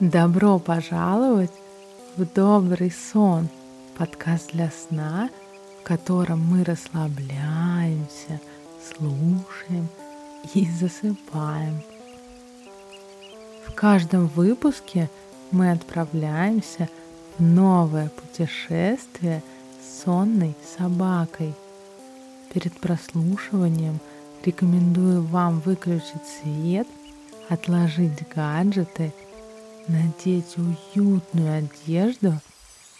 Добро пожаловать в добрый сон, подкаст для сна, в котором мы расслабляемся, слушаем и засыпаем. В каждом выпуске мы отправляемся в новое путешествие с сонной собакой. Перед прослушиванием рекомендую вам выключить свет, отложить гаджеты – надеть уютную одежду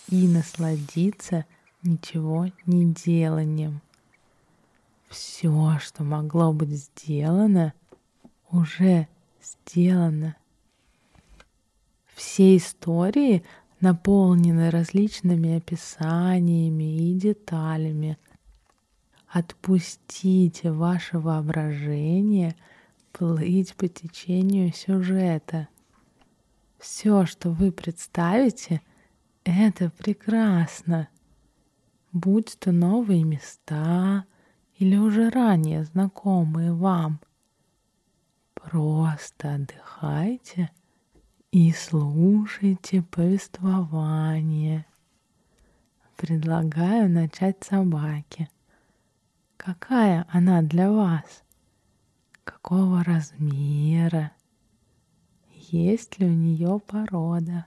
и насладиться ничего не деланием. Все, что могло быть сделано, уже сделано. Все истории наполнены различными описаниями и деталями. Отпустите ваше воображение плыть по течению сюжета – все, что вы представите, это прекрасно. Будь то новые места или уже ранее знакомые вам. Просто отдыхайте и слушайте повествование. Предлагаю начать с собаки. Какая она для вас? Какого размера? Есть ли у нее порода.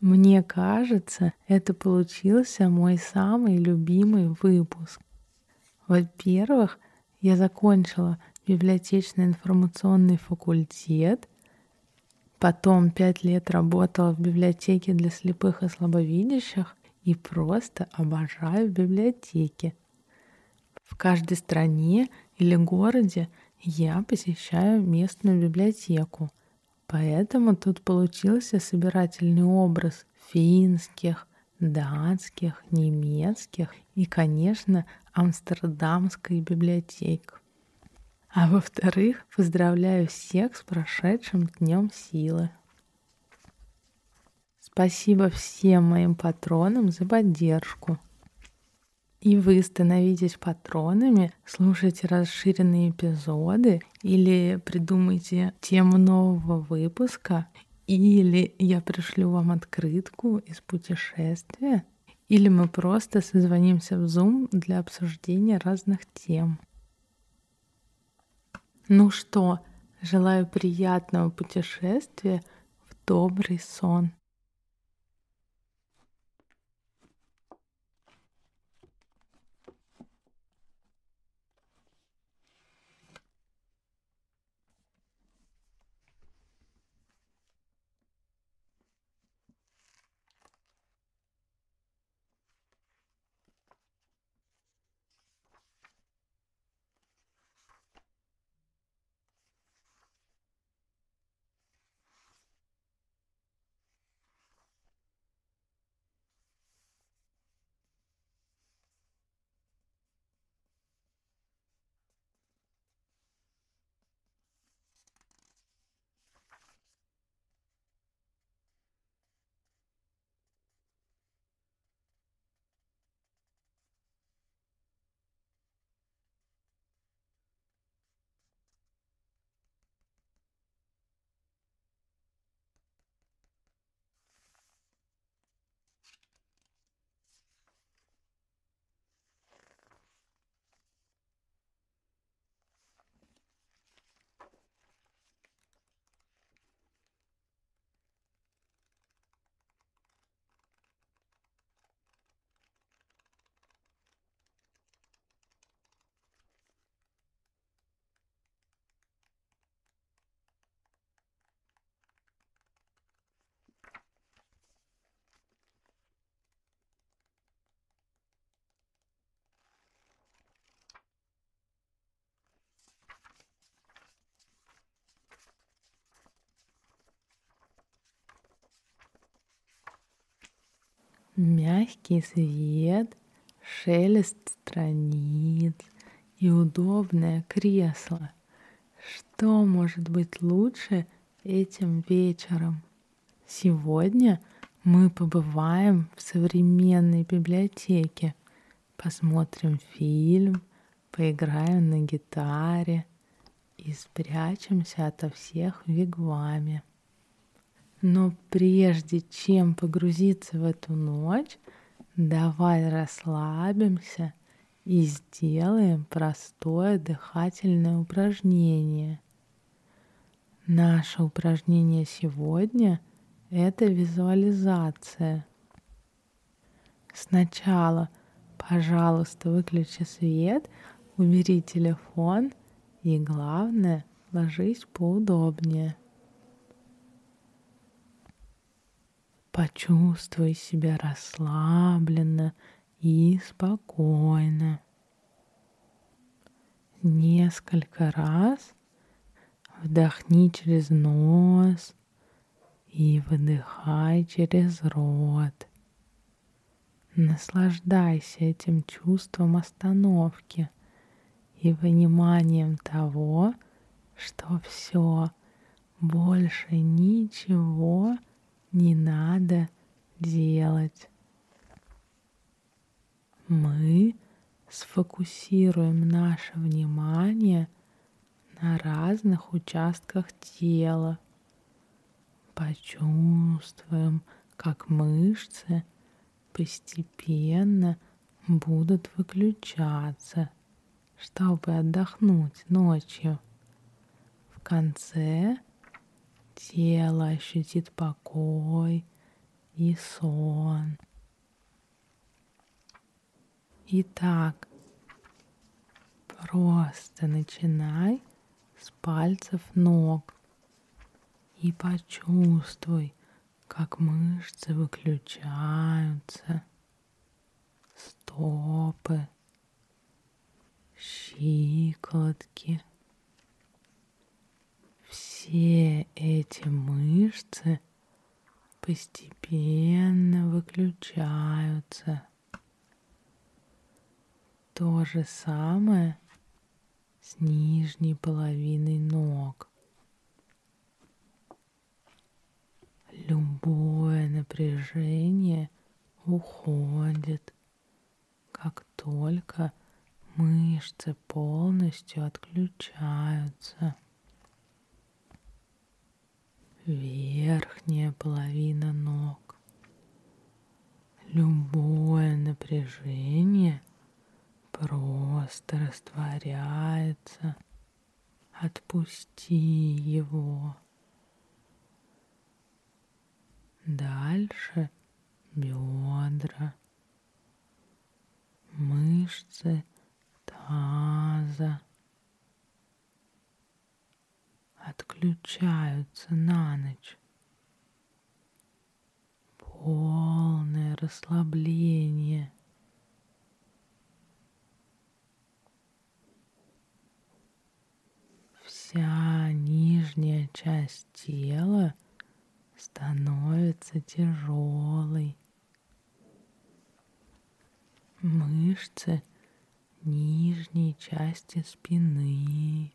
Мне кажется, это получился мой самый любимый выпуск. Во-первых, я закончила библиотечно-информационный факультет, потом пять лет работала в библиотеке для слепых и слабовидящих и просто обожаю библиотеки. В каждой стране или городе я посещаю местную библиотеку, поэтому тут получился собирательный образ финских, датских, немецких и, конечно, амстердамской библиотек. А во-вторых, поздравляю всех с прошедшим Днем Силы. Спасибо всем моим патронам за поддержку и вы становитесь патронами, слушайте расширенные эпизоды или придумайте тему нового выпуска, или я пришлю вам открытку из путешествия, или мы просто созвонимся в Zoom для обсуждения разных тем. Ну что, желаю приятного путешествия в добрый сон. Мягкий свет, шелест страниц и удобное кресло. Что может быть лучше этим вечером? Сегодня мы побываем в современной библиотеке, посмотрим фильм, поиграем на гитаре и спрячемся ото всех в вигваме. Но прежде чем погрузиться в эту ночь, давай расслабимся и сделаем простое дыхательное упражнение. Наше упражнение сегодня – это визуализация. Сначала, пожалуйста, выключи свет, убери телефон и, главное, ложись поудобнее – Почувствуй себя расслабленно и спокойно. Несколько раз вдохни через нос и выдыхай через рот. Наслаждайся этим чувством остановки и пониманием того, что все, больше ничего не надо делать. Мы сфокусируем наше внимание на разных участках тела. Почувствуем, как мышцы постепенно будут выключаться, чтобы отдохнуть ночью. В конце тело ощутит покой и сон. Итак, просто начинай с пальцев ног и почувствуй, как мышцы выключаются, стопы, щиколотки – все эти мышцы постепенно выключаются. То же самое с нижней половиной ног. Любое напряжение уходит, как только мышцы полностью отключаются верхняя половина ног. Любое напряжение просто растворяется. Отпусти его. Дальше бедра, мышцы таза отключаются на ночь. Полное расслабление. Вся нижняя часть тела становится тяжелой. Мышцы нижней части спины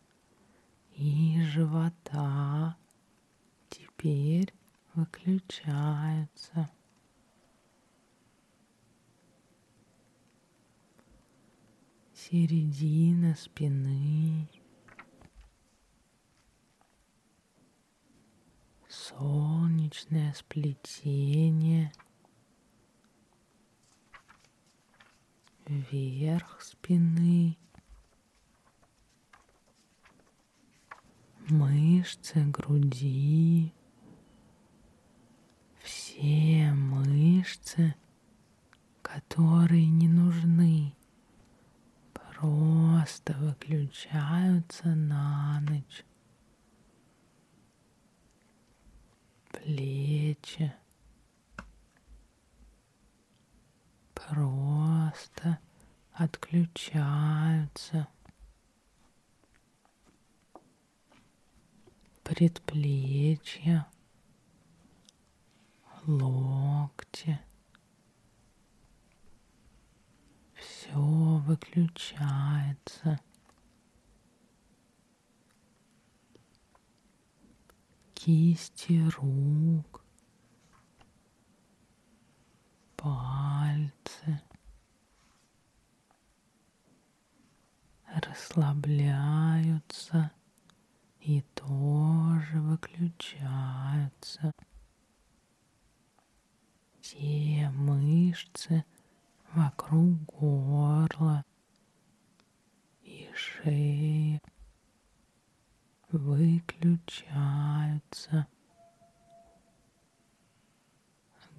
и живота теперь выключаются. Середина спины, солнечное сплетение, верх спины – мышцы груди, все мышцы, которые не нужны, просто выключаются на ночь. Плечи просто отключаются. Предплечья, локти. Все выключается. Кисти рук, пальцы расслабляются и тоже выключаются. Все мышцы вокруг горла и шеи выключаются.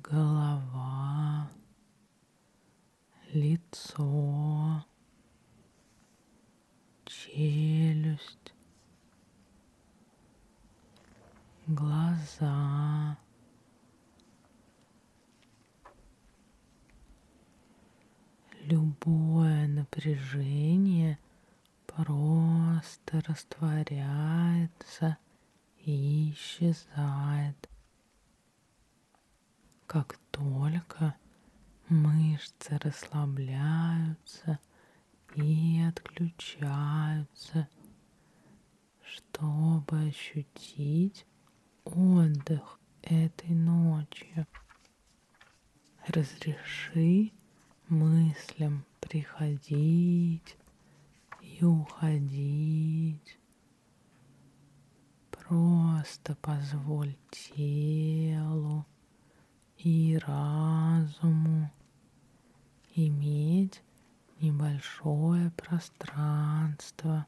Голова, лицо, челюсть, глаза. Любое напряжение просто растворяется и исчезает. Как только мышцы расслабляются и отключаются, чтобы ощутить отдых этой ночью. Разреши мыслям приходить и уходить. Просто позволь телу и разуму иметь небольшое пространство,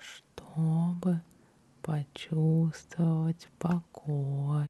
чтобы почувствовать покой.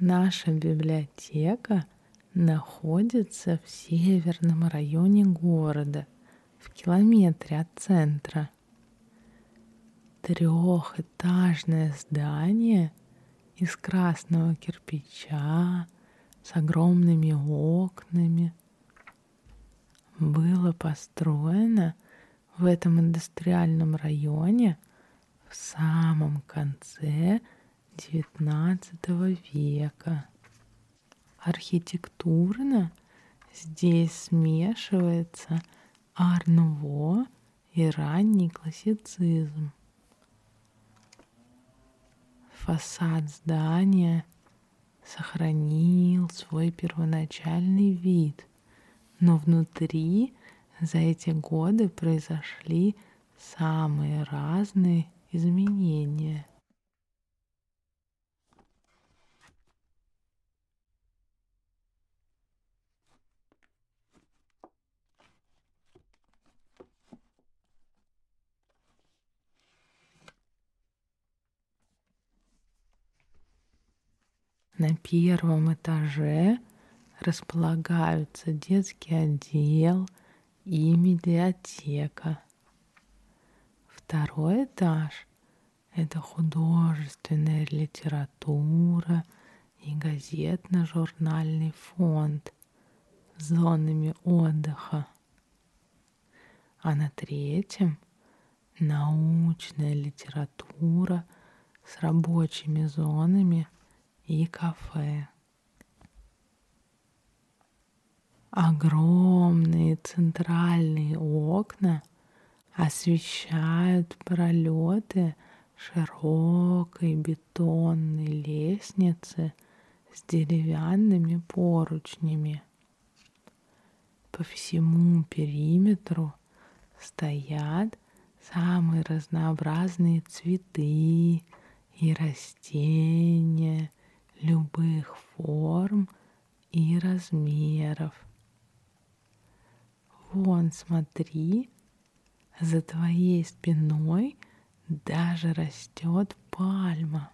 Наша библиотека находится в северном районе города, в километре от центра. Трехэтажное здание из красного кирпича с огромными окнами было построено в этом индустриальном районе в самом конце XIX века. Архитектурно здесь смешивается арнуво и ранний классицизм. Фасад здания сохранил свой первоначальный вид, но внутри за эти годы произошли самые разные изменения – На первом этаже располагаются детский отдел и медиатека. Второй этаж – это художественная литература и газетно-журнальный фонд с зонами отдыха. А на третьем – научная литература с рабочими зонами – и кафе. Огромные центральные окна освещают пролеты широкой бетонной лестницы с деревянными поручнями. По всему периметру стоят самые разнообразные цветы и растения любых форм и размеров. Вон, смотри, за твоей спиной даже растет пальма.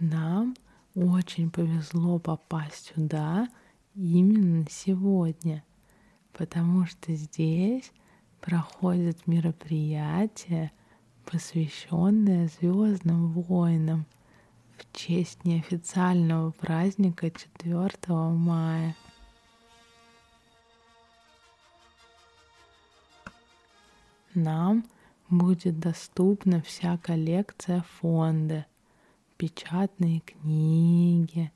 Нам очень повезло попасть сюда именно сегодня, потому что здесь проходит мероприятие, посвященное Звездным войнам в честь неофициального праздника 4 мая. Нам будет доступна вся коллекция фонда – печатные книги,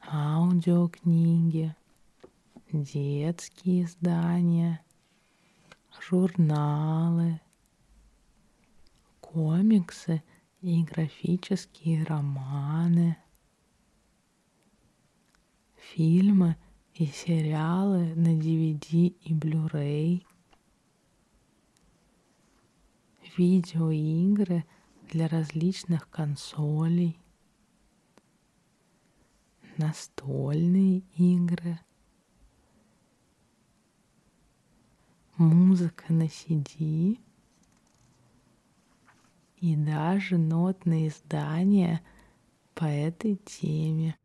аудиокниги, детские издания, журналы, комиксы и графические романы, фильмы и сериалы на DVD и Blu-ray, видеоигры – для различных консолей, настольные игры, музыка на CD и даже нотные издания по этой теме.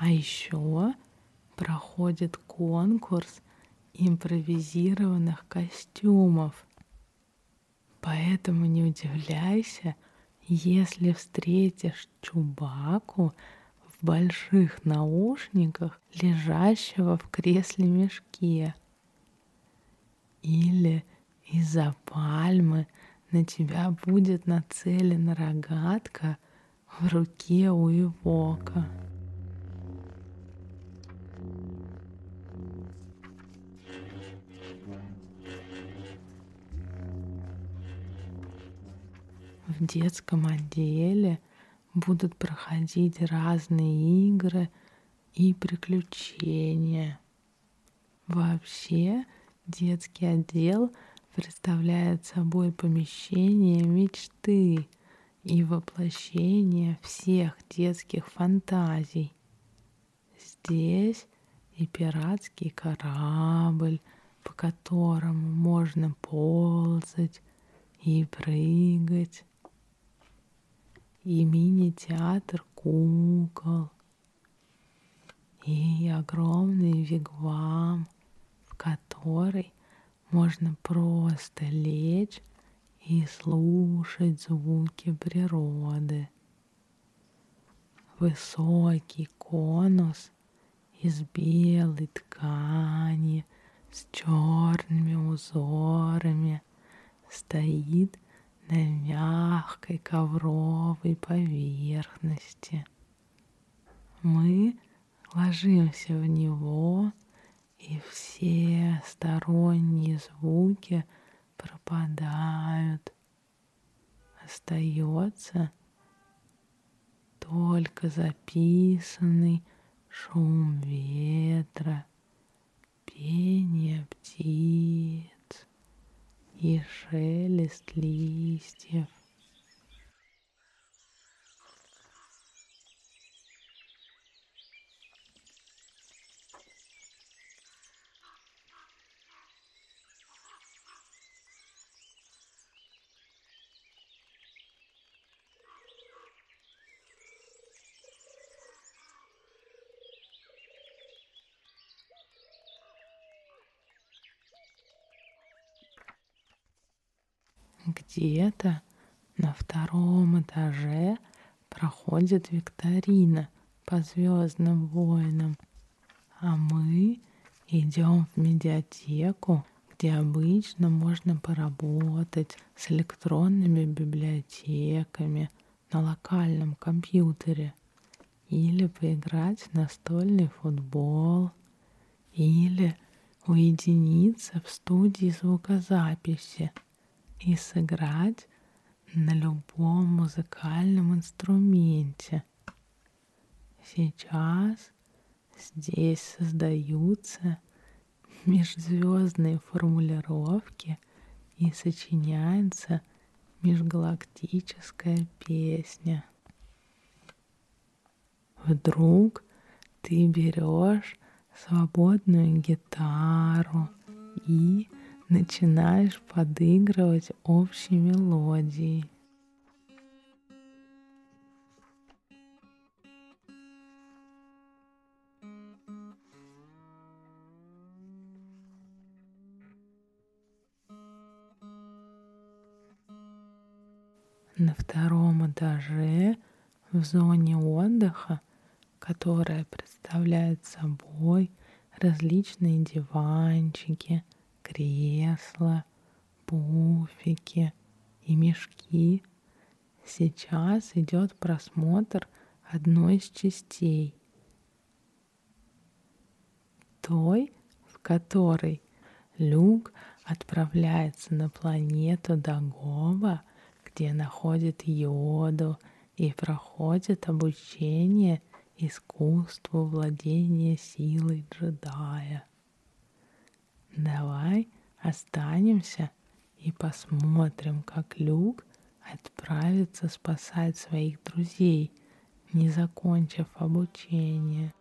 А еще проходит конкурс импровизированных костюмов. Поэтому не удивляйся, если встретишь Чубаку в больших наушниках, лежащего в кресле мешке. Или из-за пальмы на тебя будет нацелена рогатка в руке у Ивока. В детском отделе будут проходить разные игры и приключения. Вообще детский отдел представляет собой помещение мечты и воплощение всех детских фантазий. Здесь и пиратский корабль, по которому можно ползать и прыгать, и мини-театр кукол, и огромный вигвам, в который можно просто лечь и слушать звуки природы. Высокий конус из белой ткани с черными узорами стоит на мягкой ковровой поверхности. Мы ложимся в него, и все сторонние звуки пропадают. Остается только записанный шум ветра, пение птиц и шелест листьев. Где-то на втором этаже проходит викторина по Звездным войнам, а мы идем в медиатеку, где обычно можно поработать с электронными библиотеками на локальном компьютере или поиграть в настольный футбол, или уединиться в студии звукозаписи и сыграть на любом музыкальном инструменте. Сейчас здесь создаются межзвездные формулировки и сочиняется межгалактическая песня. Вдруг ты берешь свободную гитару и начинаешь подыгрывать общей мелодией. На втором этаже в зоне отдыха, которая представляет собой различные диванчики, кресла, пуфики и мешки. Сейчас идет просмотр одной из частей, той, в которой Люк отправляется на планету Дагоба, где находит йоду и проходит обучение искусству владения силой джедая. Давай останемся и посмотрим, как Люк отправится спасать своих друзей, не закончив обучение.